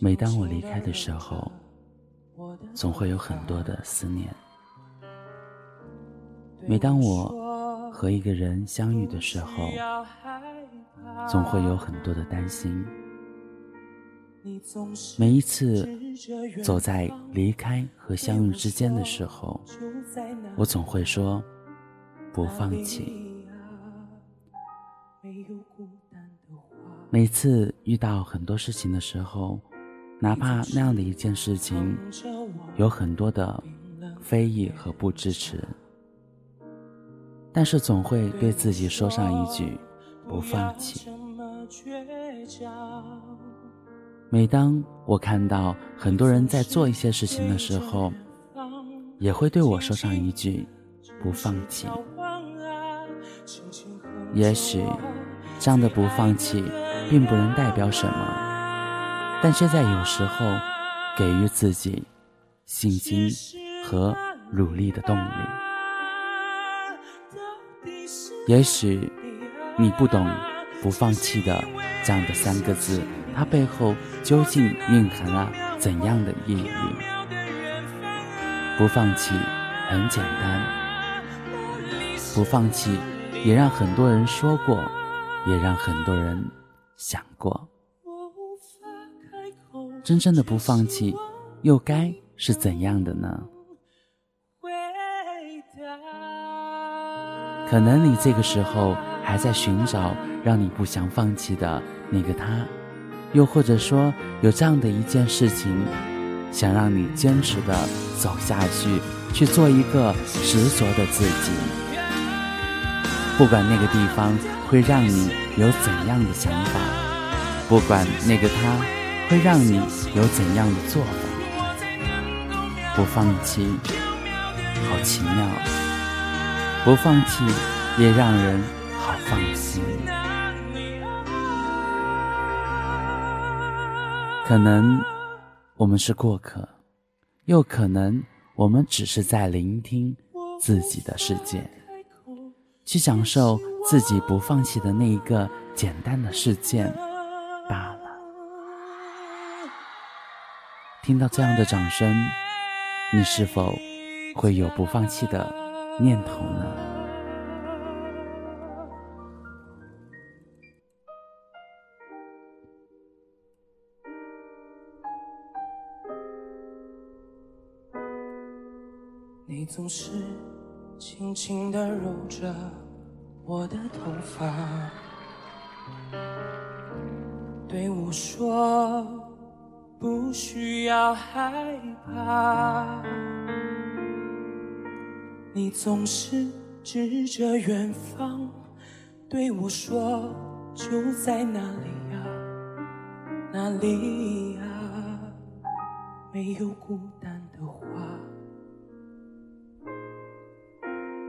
每当我离开的时候，总会有很多的思念；每当我和一个人相遇的时候，总会有很多的担心。每一次走在离开和相遇之间的时候，我总会说不放弃。每次遇到很多事情的时候，哪怕那样的一件事情有很多的非议和不支持，但是总会对自己说上一句不放弃。每当我看到很多人在做一些事情的时候，也会对我说上一句不放弃。也许这样的不放弃。并不能代表什么，但却在有时候给予自己信心和努力的动力。也许你不懂“不放弃”的这样的三个字，它背后究竟蕴含了怎样的意义？不放弃很简单，不放弃也让很多人说过，也让很多人。想过，真正的不放弃，又该是怎样的呢？可能你这个时候还在寻找让你不想放弃的那个他，又或者说有这样的一件事情，想让你坚持的走下去，去做一个执着的自己。不管那个地方会让你。有怎样的想法？不管那个他会让你有怎样的做法，不放弃，好奇妙；不放弃，也让人好放心。可能我们是过客，又可能我们只是在聆听自己的世界，去享受。自己不放弃的那一个简单的事件罢了。听到这样的掌声，你是否会有不放弃的念头呢？你总是轻轻地揉着。我的头发对我说：“不需要害怕。”你总是指着远方对我说：“就在那里呀，那里呀，没有孤单的花。”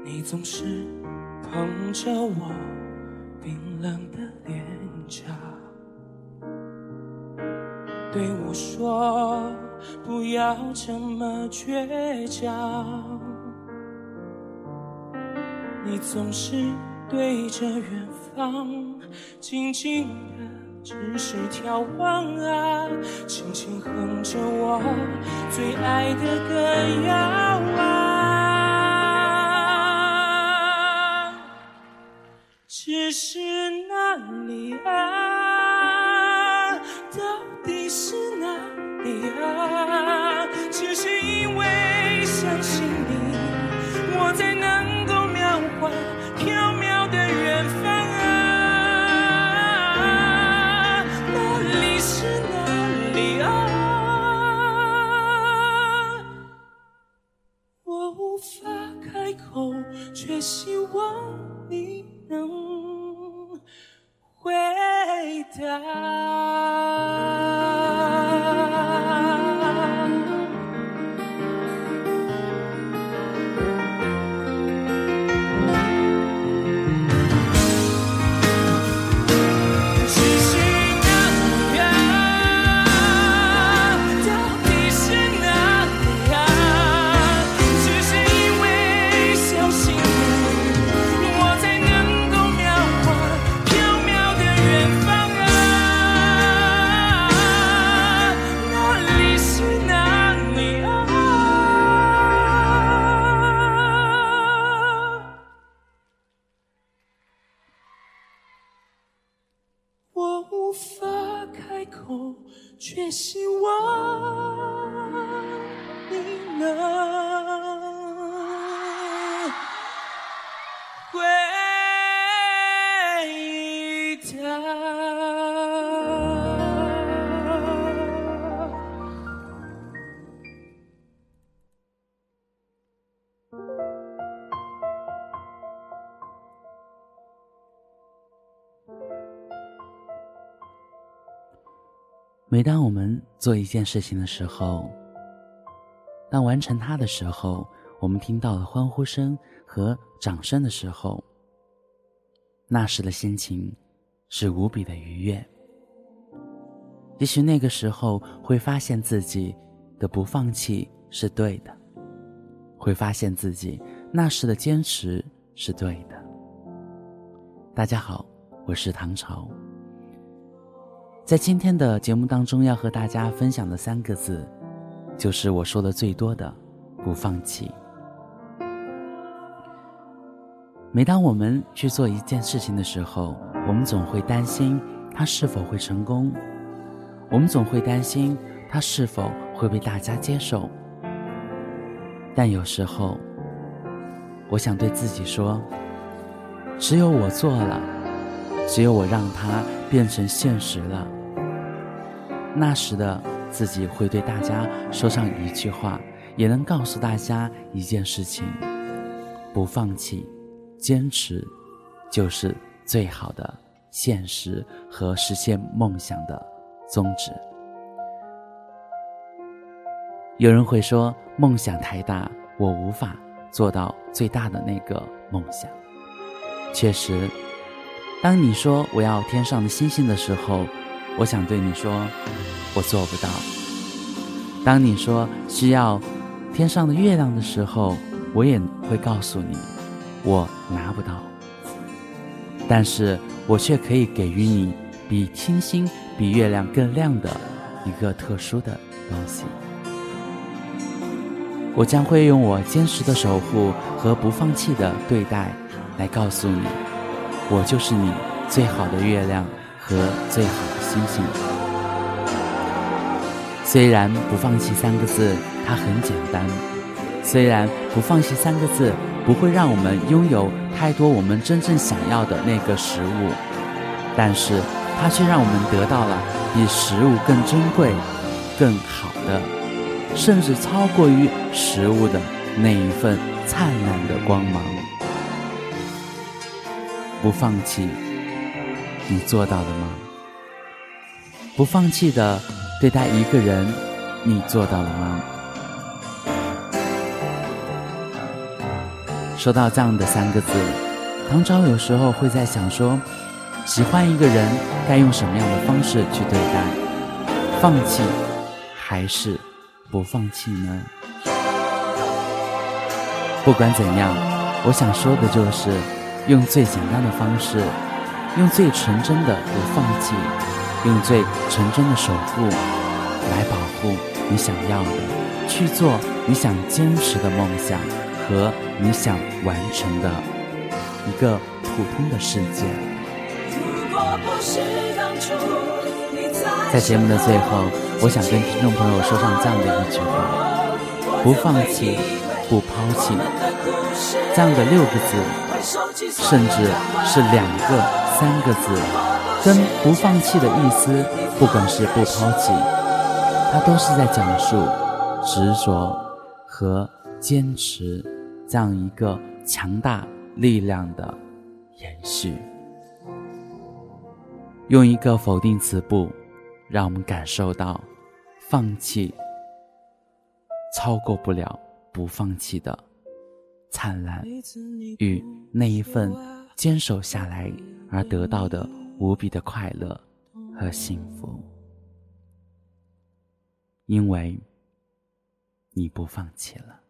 你总是。捧着我冰冷的脸颊，对我说：“不要这么倔强。”你总是对着远方，静静的只是眺望啊，轻轻哼着我最爱的歌谣啊。是哪里啊？到底是哪里啊？只是因为相信你，我才能够描画缥缈的远方啊！哪里是哪里啊？我无法开口，却希望你能。到。却希望你能。每当我们做一件事情的时候，当完成它的时候，我们听到了欢呼声和掌声的时候，那时的心情是无比的愉悦。也许那个时候会发现自己的不放弃是对的，会发现自己那时的坚持是对的。大家好，我是唐朝。在今天的节目当中，要和大家分享的三个字，就是我说的最多的“不放弃”。每当我们去做一件事情的时候，我们总会担心它是否会成功，我们总会担心它是否会被大家接受。但有时候，我想对自己说：只有我做了，只有我让它。变成现实了。那时的自己会对大家说上一句话，也能告诉大家一件事情：不放弃，坚持，就是最好的现实和实现梦想的宗旨。有人会说，梦想太大，我无法做到最大的那个梦想。确实。当你说我要天上的星星的时候，我想对你说，我做不到。当你说需要天上的月亮的时候，我也会告诉你，我拿不到。但是我却可以给予你比星星、比月亮更亮的一个特殊的东西。我将会用我坚实的守护和不放弃的对待，来告诉你。我就是你最好的月亮和最好的星星。虽然不放弃三个字它很简单，虽然不放弃三个字不会让我们拥有太多我们真正想要的那个食物，但是它却让我们得到了比食物更珍贵、更好的，甚至超过于食物的那一份灿烂的光芒。不放弃，你做到了吗？不放弃的对待一个人，你做到了吗？说到这样的三个字，唐朝有时候会在想说，喜欢一个人该用什么样的方式去对待？放弃还是不放弃呢？不管怎样，我想说的就是。用最简单的方式，用最纯真的不放弃，用最纯真的守护，来保护你想要的，去做你想坚持的梦想和你想完成的一个普通的世界。在节目的最后，我想跟听众朋友说上这样的一句话：不放弃，不抛弃，这样的六个字。甚至是两个、三个字，跟不放弃的意思，不管是不抛弃，它都是在讲述执着和坚持这样一个强大力量的延续。用一个否定词“不”，让我们感受到放弃超过不了不放弃的。灿烂与那一份坚守下来而得到的无比的快乐和幸福，因为你不放弃了。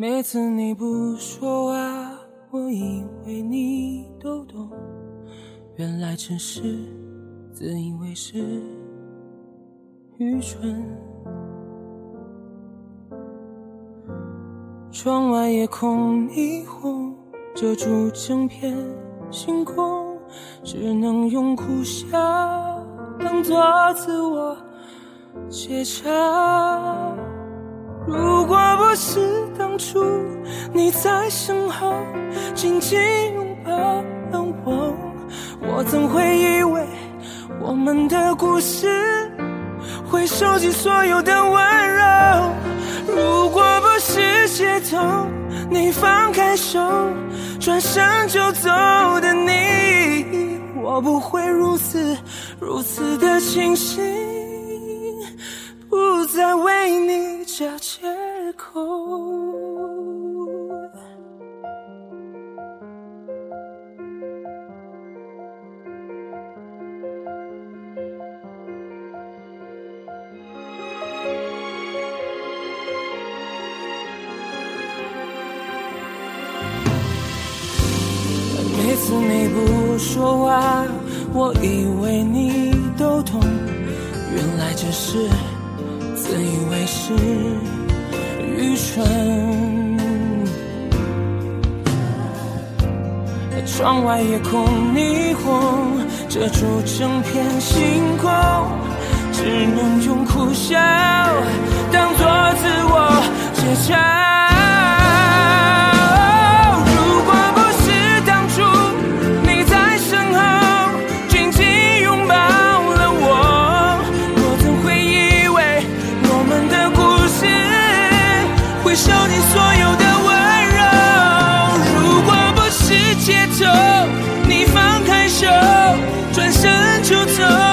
每次你不说话，我以为你都懂，原来只是自以为是，愚蠢。窗外夜空霓虹遮住整片星空，只能用苦笑当作自我解嘲。如果不是当初你在身后紧紧拥抱了我，我怎会以为我们的故事会收集所有的温柔？如果不是街头你放开手转身就走的你，我不会如此如此的清醒，不再为你找借口。每次你不说话，我以为你都懂，原来只是自以为是，愚蠢。窗外夜空霓虹遮住整片星空，只能用苦笑就走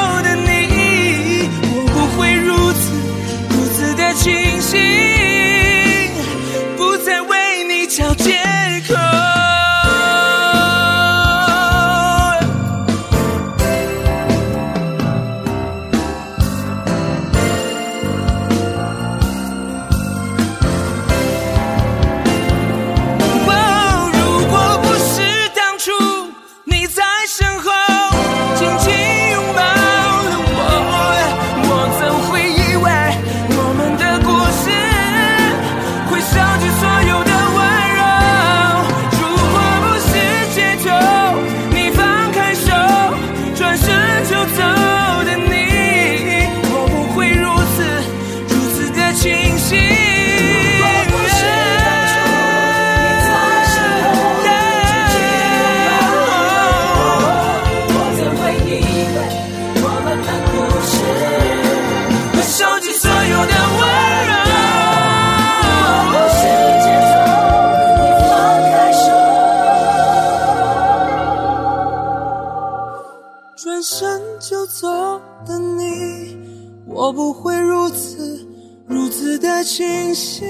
星星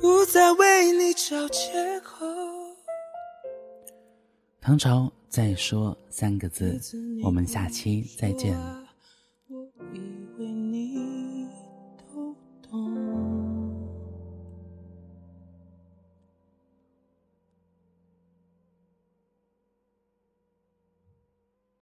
不再为你找借口。唐朝再说三个字我们下期再见。我以为你